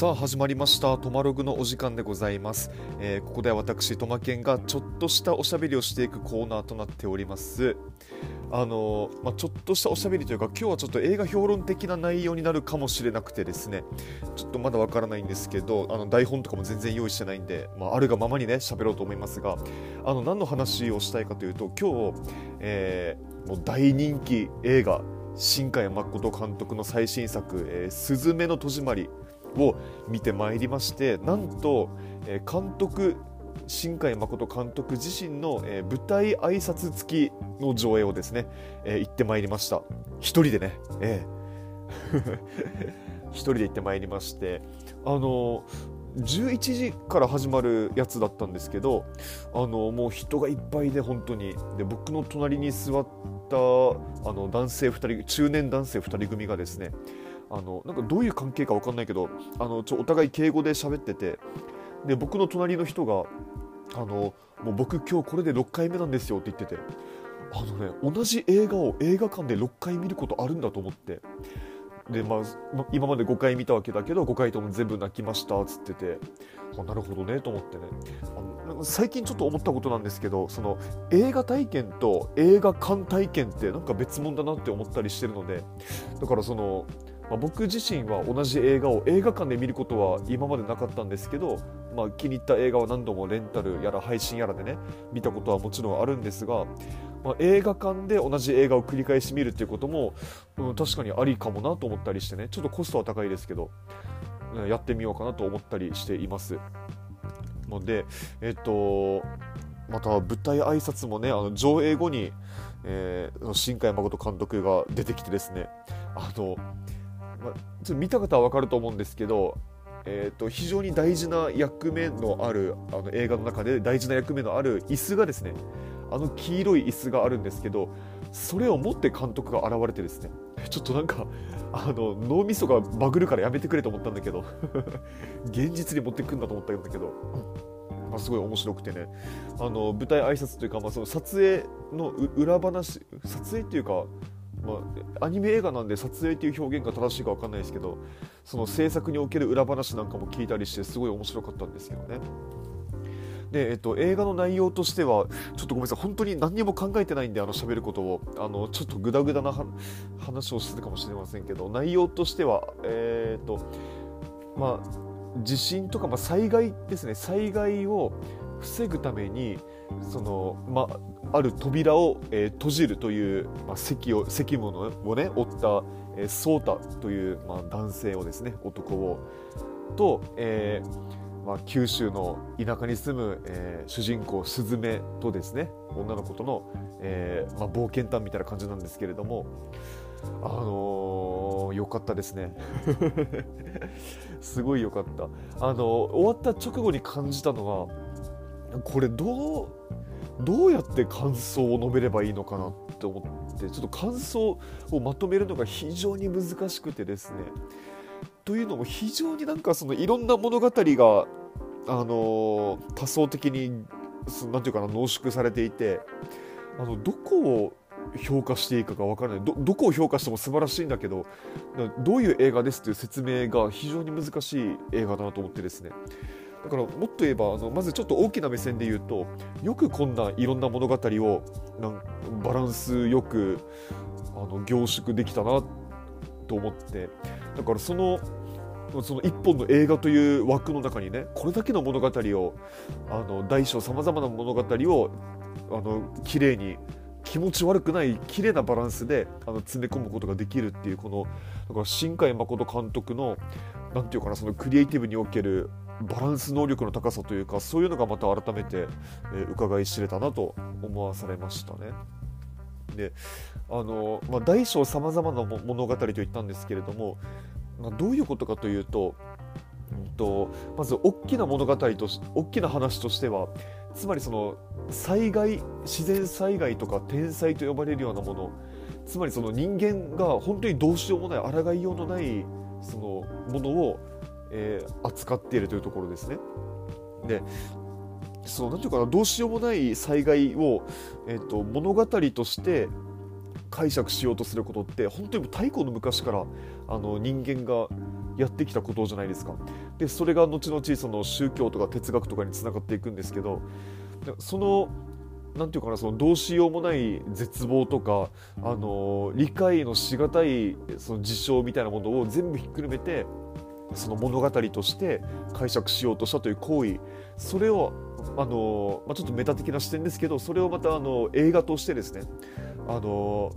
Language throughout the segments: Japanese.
さあ始まりました。トマログのお時間でございます、えー、ここでは私トマケンがちょっとしたおしゃべりをしていくコーナーとなっております。あのー、まあ、ちょっとしたおしゃべりというか今日はちょっと映画評論的な内容になるかもしれなくてですね。ちょっとまだわからないんですけどあの台本とかも全然用意してないんで、まあ、あるがままにね喋ろうと思いますがあの何の話をしたいかというと今日、えー、もう大人気映画新海誠監督の最新作「えー、すずめの戸締まり」を見てまいりましてなんと、監督新海誠監督自身の、え、舞台挨拶付きの上映をですね、行ってまいりました。一人でね、えー、一人で行ってまいりましてあの11時から始まるやつだったんですけどあのもう人がいっぱいで本当に。で僕の隣に座ったあの男性2人中年男性2人組がですねあのなんかどういう関係か分かんないけどあのちょお互い敬語で喋っててで僕の隣の人があのもう僕今日これで6回目なんですよって言っててあのね同じ映画を映画館で6回見ることあるんだと思ってで、まあ、今まで5回見たわけだけど5回とも全部泣きましたっつっててあなるほどねと思ってね。あの最近ちょっと思ったことなんですけどその映画体験と映画館体験ってなんか別物だなって思ったりしてるのでだからそのまあ、僕自身は同じ映画を映画館で見ることは今までなかったんですけど、まあ、気に入った映画は何度もレンタルやら配信やらでね見たことはもちろんあるんですが、まあ、映画館で同じ映画を繰り返し見るっていうことも、うん、確かにありかもなと思ったりしてねちょっとコストは高いですけどやってみようかなと思ったりしています。のでえっとまた舞台挨拶もねあの上映後に、えー、新海誠監督が出てきてですねあのまあ、ちょっと見た方は分かると思うんですけど、えーと、非常に大事な役目のあるあの映画の中で大事な役目のある椅子がですねあの黄色い椅子があるんですけどそれを持って監督が現れてですねちょっとなんかあの脳みそがバグるからやめてくれと思ったんだけど 現実に持ってくんだと思ったんだけど、まあ、すごい面白くてね。あの舞台挨拶というか、まあ、その撮影の裏話撮影っていうかまあ、アニメ映画なんで撮影っていう表現が正しいか分かんないですけどその制作における裏話なんかも聞いたりしてすごい面白かったんですけどね。でえっと、映画の内容としてはちょっとごめんなさい本当に何にも考えてないんであの喋ることをあのちょっとグダグダな話をするかもしれませんけど内容としてはえー、っとまあ地震とか、まあ、災害ですね災害を防ぐためにその、まあ、ある扉を、えー、閉じるという、まあ、責を責務をね負った、えー、ソータという、まあ、男性をですね男をと、えーまあ、九州の田舎に住む、えー、主人公スズメとですね女の子との、えーまあ、冒険探みたいな感じなんですけれどもあのー、よかったですね。すごいよかった。あのー、終わった直後に感じたのはこれどうどうやって感想を述べればいいのかなって思ってちょっと感想をまとめるのが非常に難しくてですね。というのも非常になんかそのいろんな物語があの多層的に何て言うかな濃縮されていてあのどこを評価していいかが分からない。どどこを評価しても素晴らしいんだけどどういう映画ですっていう説明が非常に難しい映画だなと思ってですね。だからもっと言えばあのまずちょっと大きな目線で言うとよくこんないろんな物語をなんバランスよくあの凝縮できたなと思ってだからそのその一本の映画という枠の中にねこれだけの物語をあの大小さまざまな物語をあの綺麗に気持ち悪くない綺麗なバランスであの詰め込むことができるっていうこのだから新海誠監督の何て言うかなそのクリエイティブにおけるバランス能力の高さというかそういうのがまた改めて、えー、伺い知れたなと思わされましたね。であの、まあ、大小さまざまな物語と言ったんですけれども、まあ、どういうことかというと,、うんと、まず大きな物語とし大きな話としてはつまりその災害自然災害とか天災と呼ばれるようなものつまりその人間が本当にどうしようもない抗いようのないそのものをえー、扱っているというところですね。でそうなんていうかなどうしようもない災害を、えーと、物語として解釈しようとすることって本当に太古の昔からあの人間がやってきたことじゃないですかでそれが後々その宗教とか哲学とかにつながっていくんですけどそのなんていうかなそのどうしようもない絶望とか、あの理解のしがたいその事象みたいなものを全部ひっくるめてその物語として解釈しようとしたという行為それをあの、まあ、ちょっとメタ的な視点ですけどそれをまたあの映画としてですねあの、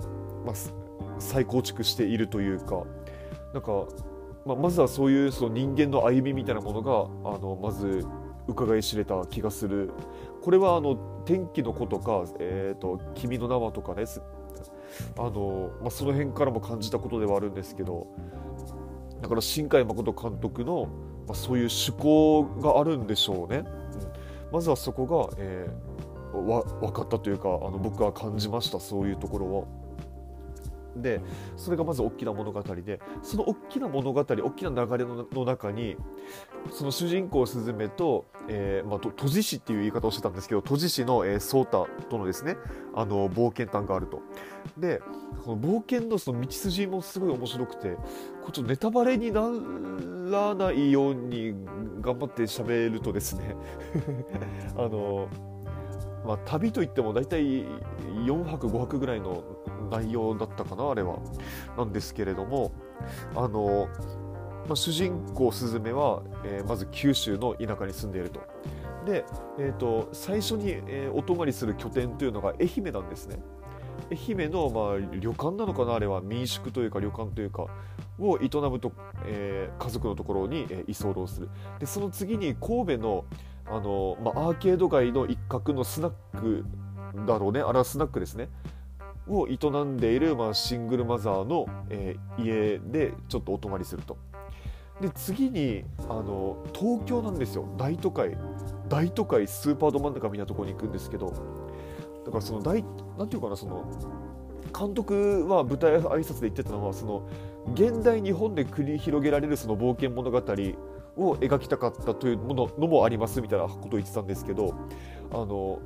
まあ、再構築しているというかなんか、まあ、まずはそういうその人間の歩みみたいなものがあのまず伺い知れた気がする。これはあの天気の子とか、えーと、君の名はとかですあの、まあ、その辺からも感じたことではあるんですけどだから新海誠監督の、まあ、そういう趣向があるんでしょうね、うん、まずはそこが、えー、わ分かったというかあの僕は感じましたそういうところを。でそれがまず大きな物語でその大きな物語大きな流れの中にその主人公スズメと、えーまあ、閉じ師っていう言い方をしてたんですけど閉じ師の、えー、ソーとのですねあの冒険譚があると。でその冒険のその道筋もすごい面白くてこちょっとネタバレにならないように頑張って喋るとですね あのまあ、旅といっても大体4泊5泊ぐらいの内容だったかなあれは。なんですけれどもあの、まあ、主人公スズメは、えー、まず九州の田舎に住んでいると。で、えーと、最初に、えー、お泊まりする拠点というのが愛媛なんですね。愛媛の、まあ、旅館なのかなあれは。民宿というか旅館というかを営むと、えー、家族のところに、えー、居候する。でその次に神戸のあの、まあ、アーケード街の一角のスナックだろうね。あれはスナックですね。を営んでいる、まあ、シングルマザーの、えー、家でちょっとお泊まりすると。で次にあの東京なんですよ。大都会。大都会スーパーど真ん中みたいなところに行くんですけど。だからその大なんていうかなその監督は舞台挨拶で言ってたのはその現代日本で繰り広げられるその冒険物語を描きたかったというもののもありますみたいなことを言ってたんですけどあの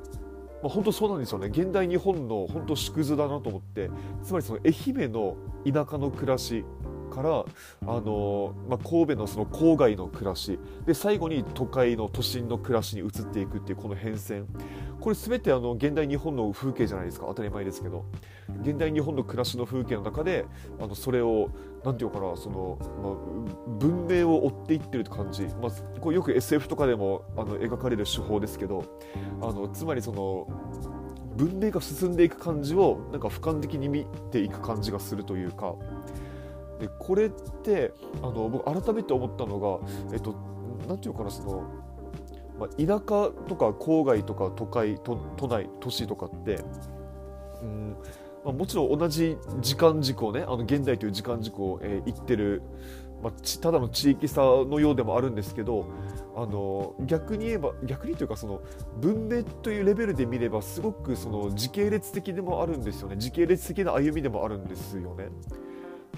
まあ、本当そうなんですよね。現代日本の本当縮図だなと思って。つまりその愛媛の田舎の暮らし。からあの、まあ、神戸のその郊外の暮らしで最後に都会の都心の暮らしに移っていくっていうこの変遷。これ全てあの現代日本の風景じゃないですか。当たり前ですけど。現代日本の暮らしの風景の中であのそれを何て言うかなその、まあ、文明を追っていってるって感じ、まあ、これよく SF とかでもあの描かれる手法ですけどあのつまりその文明が進んでいく感じをなんか俯瞰的に見ていく感じがするというか。でこれってあの僕改めて思ったのがえっと何て言うかなそのまあ、田舎とか郊外とか都会都都内都市とかって、うんまあ、もちろん同じ時間軸をねあの現代という時間軸を、えー、言ってる、まあ、ただの地域差のようでもあるんですけどあの逆に言えば逆にというかその文明というレベルで見ればすごくその時系列的でもあるんですよね時系列的な歩みでもあるんですよね。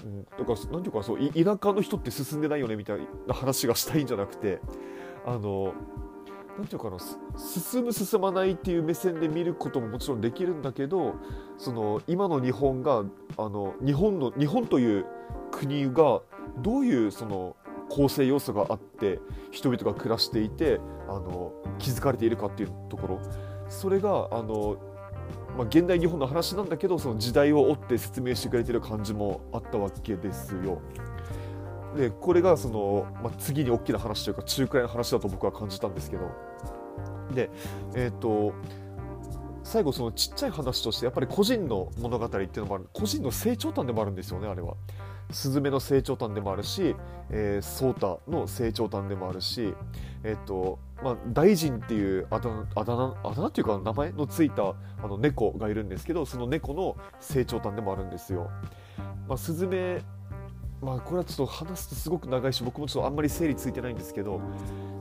うん、だからなんていうかそう田舎の人って進んでないよねみたいな話がしたいんじゃなくてあのなんていうかな進む進まないっていう目線で見ることももちろんできるんだけどその今の日本があの日本の日本という国がどういうその構成要素があって人々が暮らしていてあの気づかれているかっていうところ。それがあの、まあ、現代日本の話なんだけどその時代を追って説明してくれてる感じもあったわけですよ。でこれがその、まあ、次に大きな話というか中くらいの話だと僕は感じたんですけどでえっ、ー、と最後そのちっちゃい話としてやっぱり個人の物語っていうのもある個人の成長譚でもあるんですよねあれは。スズメの成長譚でもあるし、えー、ソータの成長譚でもあるし、えっ、ー、とまあ、大臣っていうあだ名あだ名あだ名っていうか名前のついたあの猫がいるんですけどその猫の成長譚でもあるんですよ。まあ、スズメまあこれはちょっと話すとすごく長いし僕もちょっとあんまり整理ついてないんですけど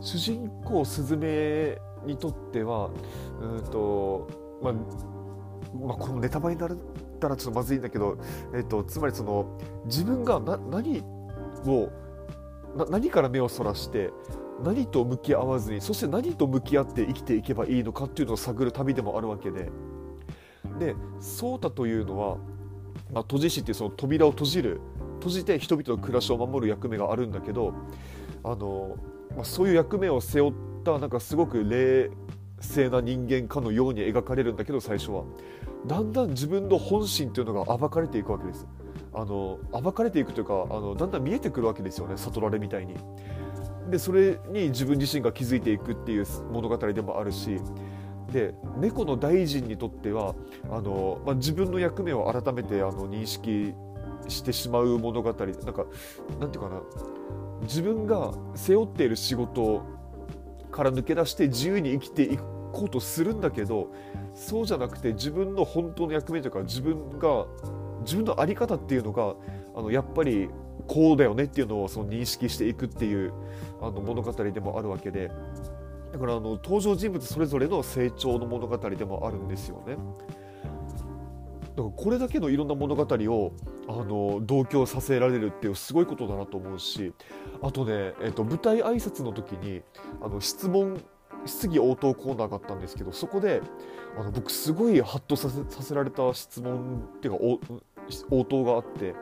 主人公スズメにとってはうんと、まあ、まあこのネタバレになったらちょっとまずいんだけど、えっと、つまりその自分がな何をな何から目をそらして何と向き合わずにそして何と向き合って生きていけばいいのかっていうのを探る旅でもあるわけで。で颯太というのは、まあ、閉じ師っていうその扉を閉じる閉じて人々の暮らしを守る役目があるんだけどあの、まあ、そういう役目を背負ったなんかすごく冷静な人間かのように描かれるんだけど最初は。だんだん自分の本心というのが暴かれていくわけです。あの暴かれていくというかあのだんだん見えてくるわけですよね悟られみたいに。でそれに自分自身が気づいていくっていう物語でもあるしで猫の大臣にとってはあの、まあ、自分の役目を改めてあの認識してしまう物語なんかなんていうかな自分が背負っている仕事から抜け出して自由に生きていこうとするんだけどそうじゃなくて自分の本当の役目というか自分が自分の在り方っていうのがあのやっぱりこうだよねっていうのをその認識していくっていうあの物語でもあるわけでだからあの登場人物それぞれの成長の物語でもあるんですよね。だからこれだけのいろんな物語をあの同居させられるっていうすごいことだなと思うしあとね、えっと、舞台挨拶の時にあの質問質疑応答コーナーがあったんですけどそこであの僕すごいハッとさせられた質問っていうか応答があって、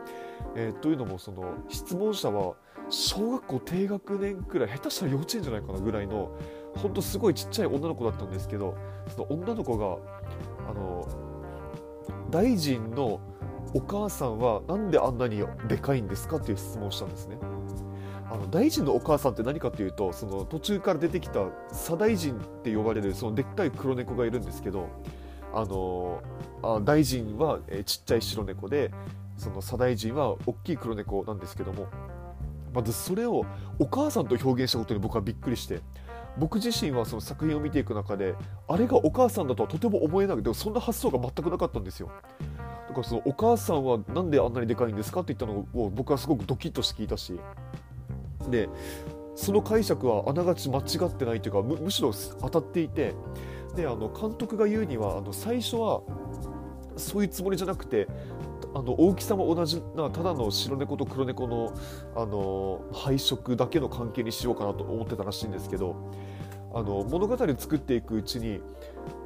えー、というのもその質問者は小学校低学年くらい下手したら幼稚園じゃないかなぐらいのほんとすごいちっちゃい女の子だったんですけどその女の子があの大臣のお母さんはなんであんなにでかいんですかっていう質問をしたんですね。あの大臣のお母さんって何かというとその途中から出てきた左大臣って呼ばれるそのでっかい黒猫がいるんですけどあのあ大臣は、えちっちゃい白猫でその左大臣は大きい黒猫なんですけどもまずそれをお母さんと表現したことに僕はびっくりして僕自身はその作品を見ていく中であれがお母さんだとはとても思えなくてそんな発想が全くなかったんですよ。だからそのお母さんはなんであんなにでかいんですかって言ったのを僕はすごくドキッとして聞いたしでその解釈はあながち間違ってないというかむしろ当たっていてであの監督が言うにはあの最初はそういうつもりじゃなくてあの大きさも同じなただの白猫と黒猫のあの配色だけの関係にしようかなと思ってたらしいんですけどあの物語を作っていくうちに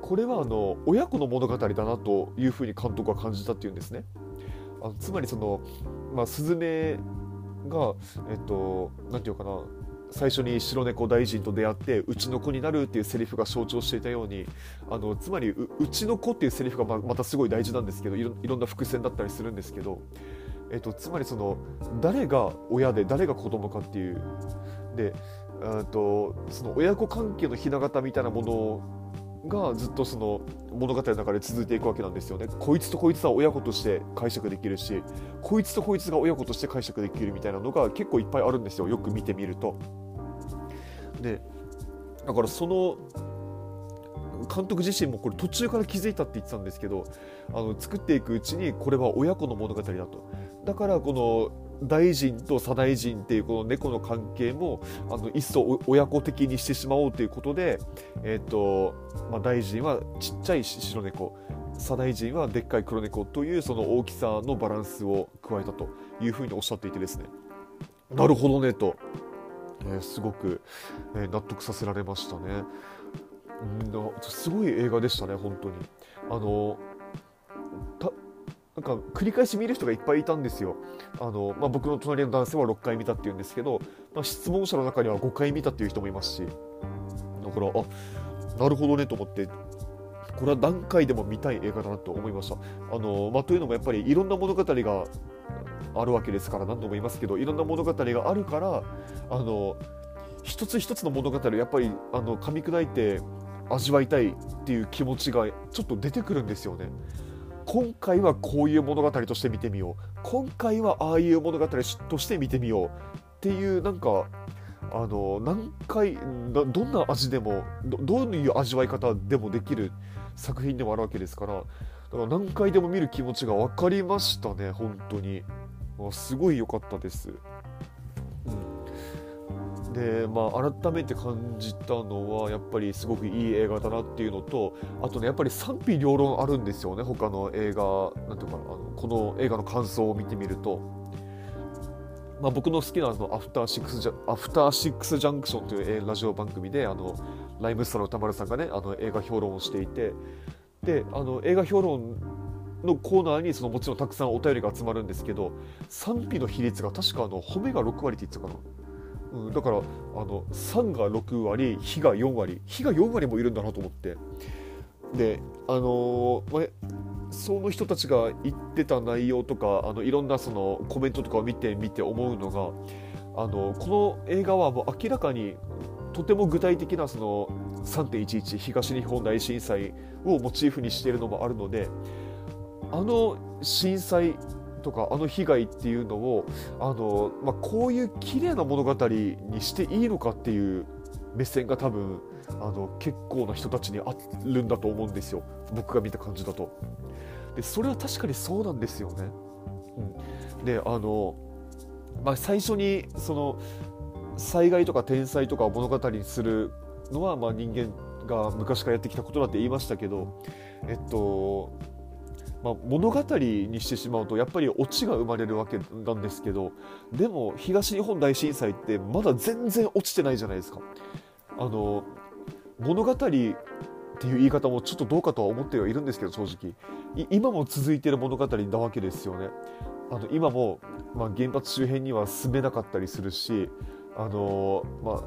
これはあの親子の物語だなというふうに監督は感じたっていうんですね。あのつまりその、まあ、スズメが、えっと、なんていうかな、最初に白猫大臣と出会ってうちの子になるっていうセリフが象徴していたようにあのつまりうちの子っていうセリフがままたすごい大事なんですけどいろいろんな伏線だったりするんですけど、えっと、つまりその誰が親で誰が子供かっていうでとその親子関係のひな形みたいなものがずっとその物語の中で続いていくわけなんですよね。こいつとこいつは親子として解釈できるしこいつとこいつが親子として解釈できるみたいなのが結構いっぱいあるんですよよく見てみると。でだからその監督自身もこれ途中から気づいたって言ってたんですけどあの作っていくうちにこれは親子の物語だと。だからこの大臣と左大臣っていうこの猫の関係もあの一層親子的にしてしまおうということで、えーとまあ、大臣はちっちゃい白猫左大臣はでっかい黒猫というその大きさのバランスを加えたというふうにおっしゃっていてですね。なるほどねと、え、すごく、え、納得させられましたね。すごい映画でしたね本当にあのなんか繰り返し見る人がいっぱいいたんですよ。あのまあ、僕の隣の男性は6回見たっていうんですけど、まあ、質問者の中には5回見たっていう人もいますしだからあなるほどねと思ってこれは何回でも見たい映画だなと思いました。あのまあ、というのもやっぱりいろんな物語があるわけですから何度も言いますけどいろんな物語があるからあの一つ一つの物語をやっぱりあの噛み砕いて味わいたいっていう気持ちがちょっと出てくるんですよね。今回はこういう物語として見てみよう今回はああいう物語として見てみようっていうなんかあの何回どんな味でもどういう味わい方でもできる作品でもあるわけですからだから何回でも見る気持ちが分かりましたね本当にすごい良かったです。うんでまあ改めて感じたのはやっぱりすごくいい映画だなっていうのとあとねやっぱり賛否両論あるんですよね他の映画なんていうかなあのこの映画の感想を見てみると。まあ、僕の好きなあのアフターシックスジャアフターシックスジャンクションというラジオ番組であのライムスターの歌丸さんがねあの映画評論をしていてであの映画評論のコーナーにそのもちろんたくさんお便りが集まるんですけど賛否の比率が確かあの褒めが6割って言ってたかな。うん、だからあの3が6割非が4割非が4割もいるんだなと思ってであのー、その人たちが言ってた内容とかあのいろんなそのコメントとかを見てみて思うのがあのこの映画はもう明らかにとても具体的なその3.11東日本大震災をモチーフにしているのもあるのであの震災とかあの被害っていうのをあの、まあ、こういう綺麗な物語にしていいのかっていう目線が多分あの結構な人たちにあるんだと思うんですよ僕が見た感じだと。でそれは確かにそうなんですよね。うん、であの、まあ、最初にその災害とか天災とかを物語にするのは、まあ、人間が昔からやってきたことだって言いましたけど、えっとまあ、物語にしてしまうとやっぱりオチが生まれるわけなんですけどでも東日本大震災ってまだ全然落ちてないじゃないですか。あの物語っていう言い方もちょっとどうかとは思ってはいるんですけど正直今も続いている物語なわけですよね。あの今も、まあ、原発周辺には住めなかったりするしあのま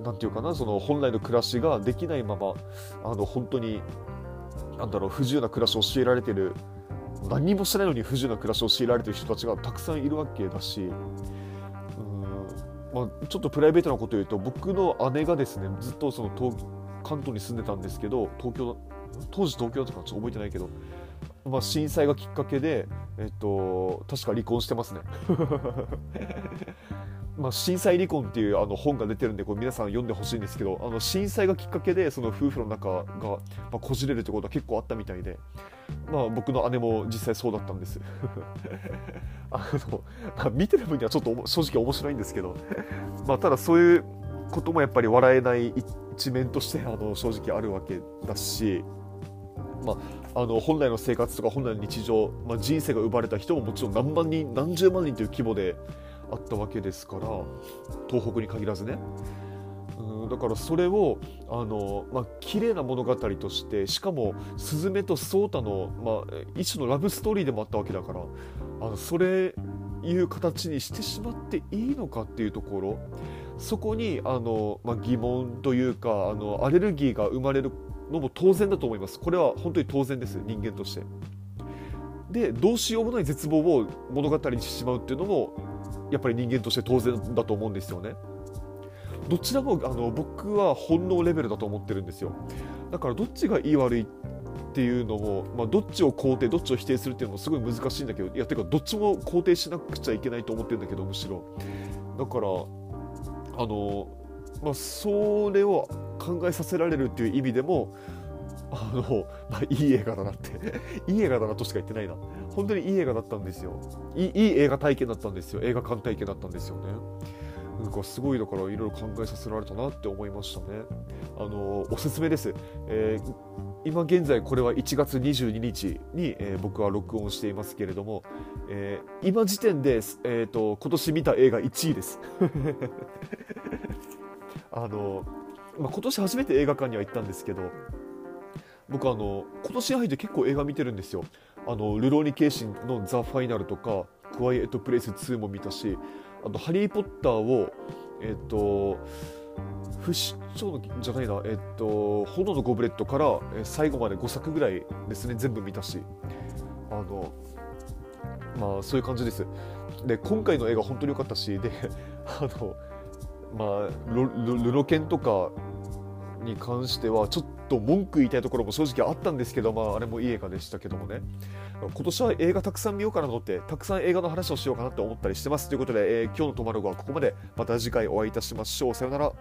あなんていうかな本来の暮らしができないままあの本当になんだろう不自由な暮らしを教えられてる何もしてないのに不自由な暮らしを強いられてる人たちがたくさんいるわけだしうん、まあ、ちょっとプライベートなこと言うと僕の姉がですねずっとその東関東に住んでたんですけど東京当時東京だったかちょっと覚えてないけど、まあ、震災がきっかけで、えっと、確か離婚してますね。まあ、震災離婚っていうあの本が出てるんでこれ皆さん読んでほしいんですけどあの震災がきっかけでその夫婦の仲が、まあ、こじれるってことは結構あったみたいで、まあ、僕の姉も実際そうだったんです。あの、まあ、見てる分にはちょっと正直面白いんですけど、まあ、ただそういうこともやっぱり笑えない一面としてあの正直あるわけだし、まあ、あの本来の生活とか本来の日常、まあ、人生が奪われた人ももちろん何万人何十万人という規模であったわけですから東北に限らずね。うんだからそれをあの、まあ綺麗な物語としてしかもスズメとソータの、まあ、一種のラブストーリーでもあったわけだからあのそれいう形にしてしまっていいのかっていうところそこにあの、まあ、疑問というかあのアレルギーが生まれるのも当然だと思いますこれは本当に当然です人間としてでどうしようもない絶望を物語にしてしまうっていうのもやっぱり人間として当然だと思うんですよね。どちらもあの僕は本能レベルだと思ってるんですよ。だからどっちがいい悪いっていうのも、まあ、どっちを肯定どっちを否定するっていうのもすごい難しいんだけどいやてかどっちも肯定しなくちゃいけないと思ってるんだけどむしろだからあの、まあ、それを考えさせられるっていう意味でもあの、まあ、いい映画だなって。いい映画だなとしか言ってないな。本当にいい映画だったんですよ。いい映画体験だったんですよ。映画館体験だったんですよね。なんかすごいだからいろいろ考えさせられたなって思いましたね。あのおすすめです、えー、今現在これは1月22日に、えー、僕は録音していますけれども、えー、今時点で、えーと、今年見た映画1位です。あの、まあ、今年初めて映画館には行ったんですけど僕あの今年に入って結構映画見てるんですよ。あのルローニケーシンの「ザ・ファイナルとか「クワイエット・プレイス2」も見たしあと「ハリー・ポッターを」えっ、と不死鳥のじゃないな、えっ、と「炎のゴブレット」から、え最後まで5作ぐらいですね全部見たし。あのまあそういう感じです。で今回の映画本当に良かったしで あのまあ、ルルロケンとかに関してはちょっと文句言いたいところも正直あったんですけど、まあ、あれもいい映画でしたけどもね。今年は映画たくさん見ようかなと思ってたくさん映画の話をしようかなと思ったりしてます。ということで、えー、今日の「とまるご」はここまで。また次回お会いいたしましょう。さようなら。